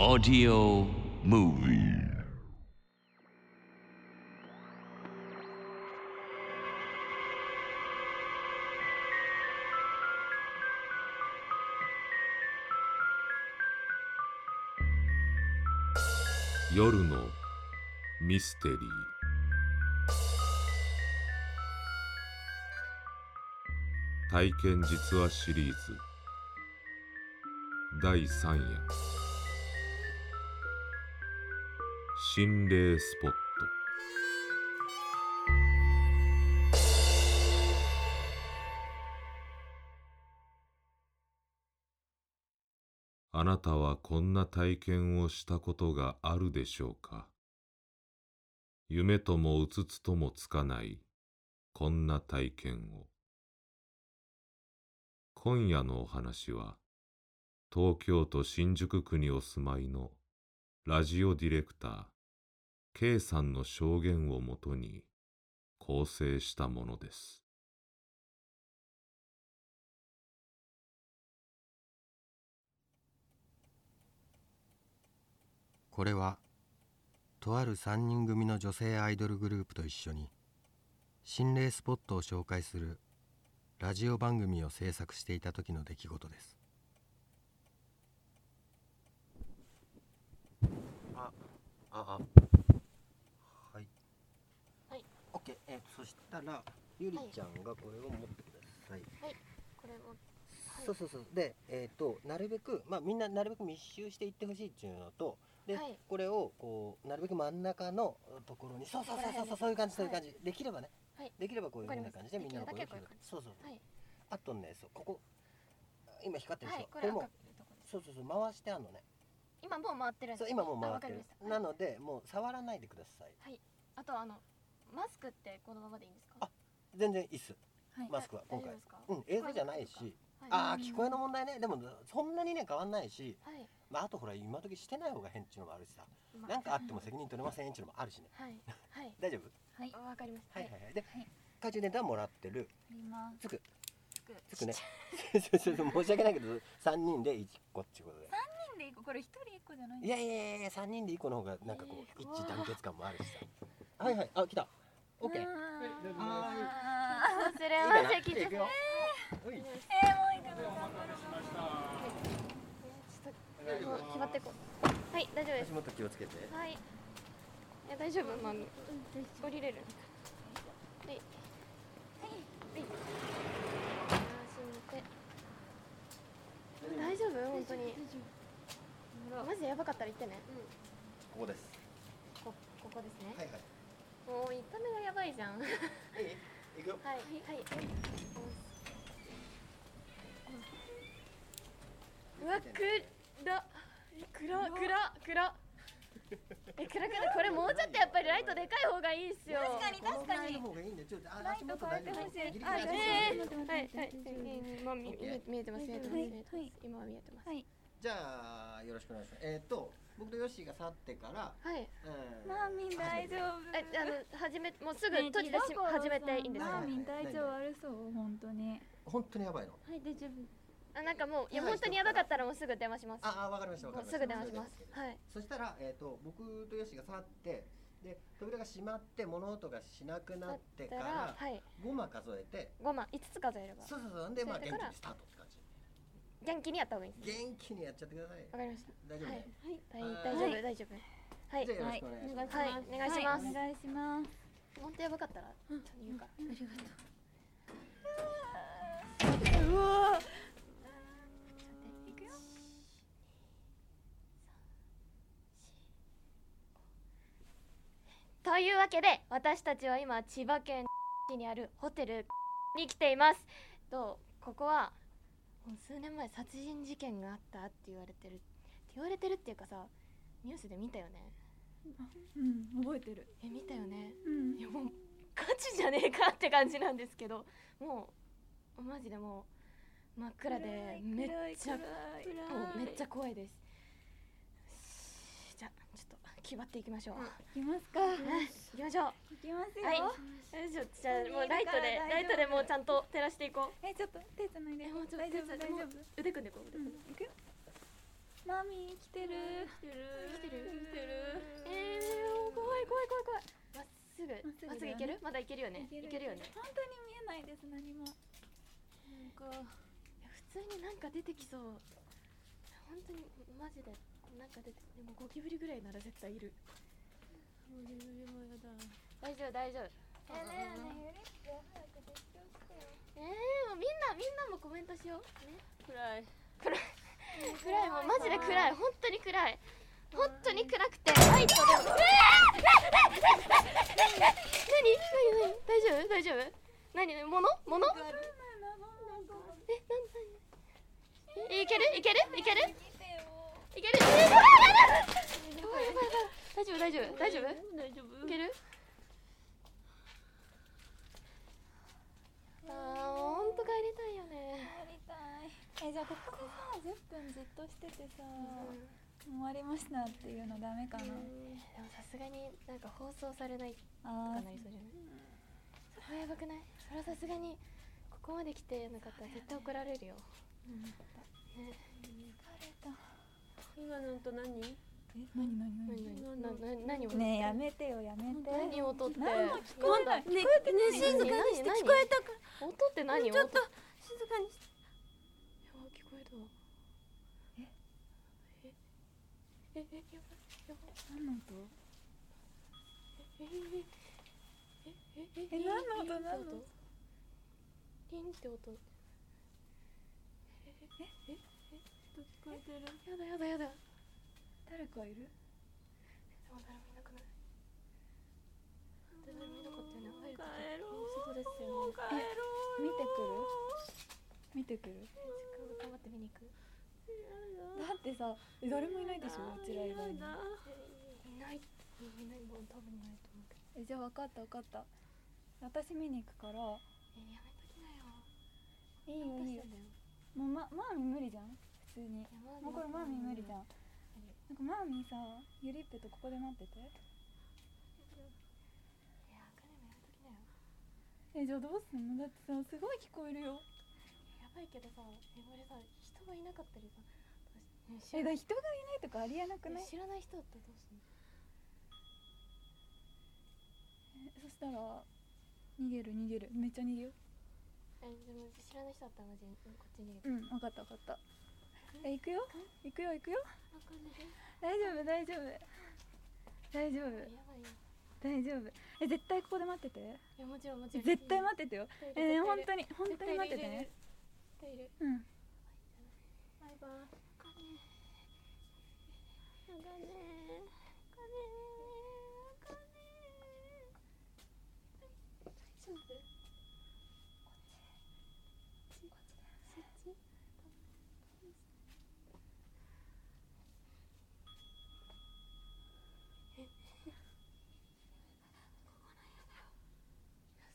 Audio Movie. 夜のミステリー。体験実話シリーズ。第3夜。心霊スポット。あなたはこんな体験をしたことがあるでしょうか？夢ともうつつともつかないこんな体験を。今夜のお話は東京都新宿区にお住まいのラジオディレクター K さんの証言をもとに構成したものです。これはとある3人組の女性アイドルグループと一緒に心霊スポットを紹介するラジオ番組を制作していた時の出来事です。あああはいはいそしたらゆりちゃんがこれを持ってください、これもそうそうそう。でえっ、となるべくまあみんななるべく密集していってほしいっていうのとで、はい。これをこうなるべく真ん中のところにそうそうそうそうそうそういう感じそういう感じ、できればね、はい。できればこういうふうな感じでみんなの声をすできるだけはこういう感じそうそう、はい。あとねそうここ今光ってるでしょ、はいこれもそうそうそう回してあんのね。今もう回ってるんですそう今もう回ってる。なのでもう触らないでください。はい。あとあのマスクってこのままでいいんですか？あ全然いいっす。はい。マスクは今回。うん映像じゃないし。はい。ああ聞こえの問題ね。でもそんなにね変わんないし。はい。まああとほら今時してない方が変っていうのもあるしさ。まなんかあっても責任取れませんっていうのもあるしね。はい。はい。大丈夫？はい。わかりました。はいはいはい。ではい。懐中電灯はもらってる。つく。つく。つくね。申し訳ないけど3人で1個っていうことで。なんで一個これ一人一個じゃないいやいやいや3人で1個の方がなんかこうえー。一致団結感もあるしさ。はいはい。あ来た。OK ー。は忘れません緊張い。いくよ。うい。えー、もういいかなちょっと決まってこうはい大丈夫です足元気をつけて。はい。いや大丈夫。マミ降りれるはい。はい。はい。大丈夫？本当にマジでやばかったら言ってね。ここです。こここですね。はいはい。もう見た目がやばいじゃん。はい。いいくよはい。うわくらくらくらくらえくらくらこれもうちょっとやっぱりライトでかい方がいいっすよ。確かに確かに。の方がいいんでちょっとあライト変えてほしい。あ足元えはいはい。待ってえーまあみ見え見えてます見えてます見えてます。はい。今は見えてます。はいじゃあよろしくお願いします。えっと僕とヨッシーが去ってからはい。うん。マーミン大丈夫。えあの始めもうすぐ閉じてし始めていいんですか？マーミン体調悪そう本当に。本当にやばいの？はい大丈夫。あなんかもういや本当にやばかったらもうすぐ電話します。ああわかりましたわかりました。もうすぐ電話します。はい。そしたら、えー、と僕とヨシが去ってで扉が閉まって物音がしなくなってかだららはい。5枚数えて5万5つ数えれば。そうそうそう。でまあ元気にスタート元気にやった方がいいです。元気にやっちゃってください。わかりました。大丈夫ね、大はい。大丈夫。大丈夫。はい。はいお願いします、はい。お願いします。お願いします。本当やばかったらちょっと言うから。ありがとう。わういくよ。というわけで私たちは今千葉県にあるホテルに来ていますとここは数年前殺人事件があったって言われてるって言われてるっていうかさニュースで見たよね？うん覚えてる。え見たよね？うん。いやもうガチじゃねえかって感じなんですけどもうマジでもう真っ暗でめっちゃもうめっちゃ怖いです決まっていきましょう。行きますか。行きましょう。行きますよ。はい。じゃあもうライトでライトでもうちゃんと照らしていこう。えちょっと手つないで。もうちょっと大丈夫。腕組んでこう。行くよ。マミー来てる。来てる。来てる。来てる。えー怖い怖い怖い怖い。まっすぐ。まっすぐいける？まだいけるよね。いけるよね。本当に見えないです何も。なんか普通になんか出てきそう。本当にマジで。なんか出てでもゴキブリぐらいなら絶対いる。ゴキブリもやだ。大丈夫大丈夫。えね。えー、もうみんなみんなもコメントしよう。ね。暗い。暗い。暗い。もうマジで暗い。本当に暗い。本当に暗くて。ライトでも。うわー何何何大丈夫大丈夫何何物物えなん何えいけるいけるいけるいける。大丈夫大丈夫。大丈夫？大丈夫。いける？あーほんと帰りたいよね。やりたい。えじゃあここでさ10分じっとしててさ、終わりましたっていうのダメかな、でもさすがになんか放送されないとかなりそうじゃない？それはやばくない？それはさすがにここまで来てなかったら絶対怒られるよ、ね。疲れた今のと何？え何何何？何なな何？をねえやめてよやめて。何を取って？聞こえない。ねね静かにして聞こえたか？音って何？ちょっと音静かにして。やば聞こえるわえ？えええやばいやばい。何の音？ええええええ何の音？何の音リンって音えええ聞こえてる？やだやだやだ。誰かいる？でも誰もいなくない？誰もいなかったよね。入る時帰ろう。外ですよね。帰ろう見てくる？見てくる？頑張って見に行く？だ。ってさえ誰もいないでしょうちら以外に。いない。いない。もう多分いないと思うけど。えじゃあ分かった分かった。私見に行くから。えやめときなよ。いいよいいよ。もうまマーミー無理じゃん普通に。もうこれマーミー無理じゃん。無なんかマーミーさユリッペとここで待ってて。えじゃあどうすんの？だってさすごい聞こえるよ。やばいけどさえこれさ人がいなかったりさ。えらだ人がいないとかありえなくない？知らない人だったらどうすんの？えそしたら逃げる逃げる。めっちゃ逃げよえでも知らない人だったらマジでこっちに逃げてうん分かった分かったえ行くよ？行くよ行くよ。大丈夫大丈夫。大丈夫。大丈夫。え絶対ここで待ってて。いやもちろんもちろん。絶対待っててよ。えね本当に本当に待っててね。うん。バイバイかねかねかねかね大丈夫そっちえ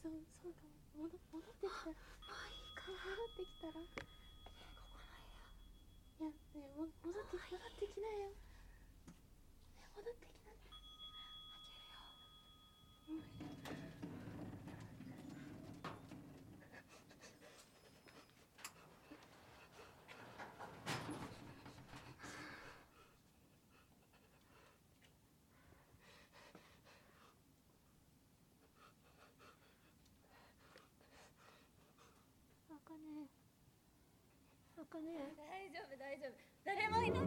そうそうかも戻戻ってきたらもういいか戻ってきたらいやねえも戻って戻ってきなよねえ戻ってきなあげるよあかね。あかね。大丈夫大丈夫誰もいない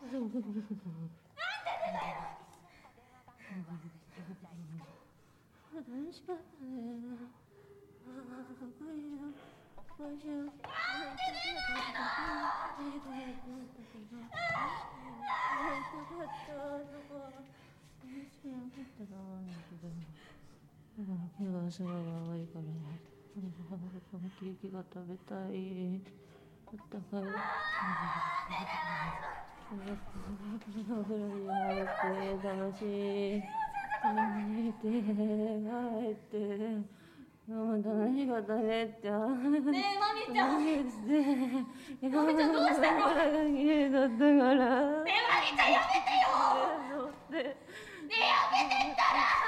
大丈夫大丈夫大丈夫楽しかったねああおい。しょおい。しょなんで気がすごい。悪い。からね。ケーキが食べたい。あったかい。楽しい。寝て帰って。もう楽しかったねって。ねえ、まみちゃん。ねえ、まみちゃんどうしたの？綺麗だったから。ねえ、まみちゃんやめてよ。ねえ、やめてったら。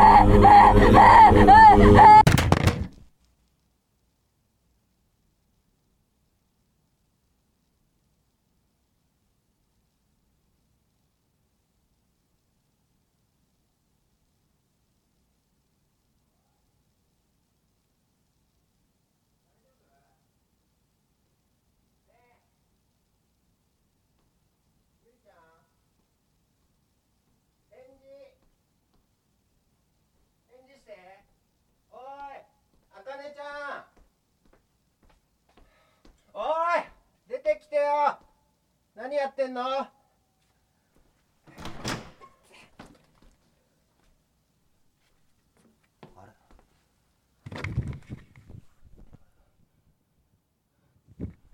ってんの。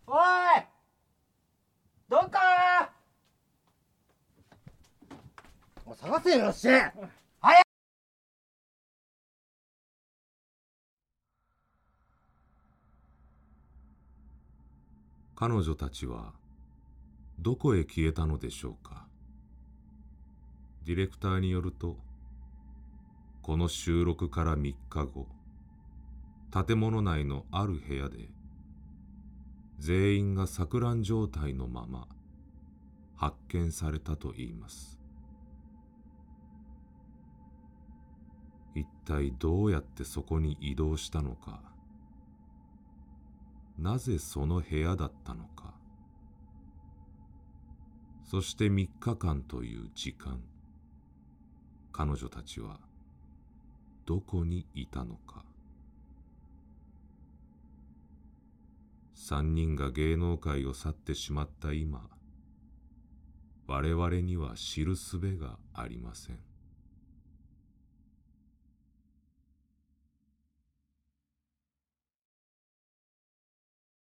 おーいどっか？もう探せよし早い彼女たちはどこへ消えたのでしょうか？ディレクターによるとこの収録から3日後建物内のある部屋で全員が錯乱状態のまま発見されたといいます。一体どうやってそこに移動したのか？なぜその部屋だったのか？そして3日間という時間。彼女たちはどこにいたのか。3人が芸能界を去ってしまった今我々には知るすべがありません。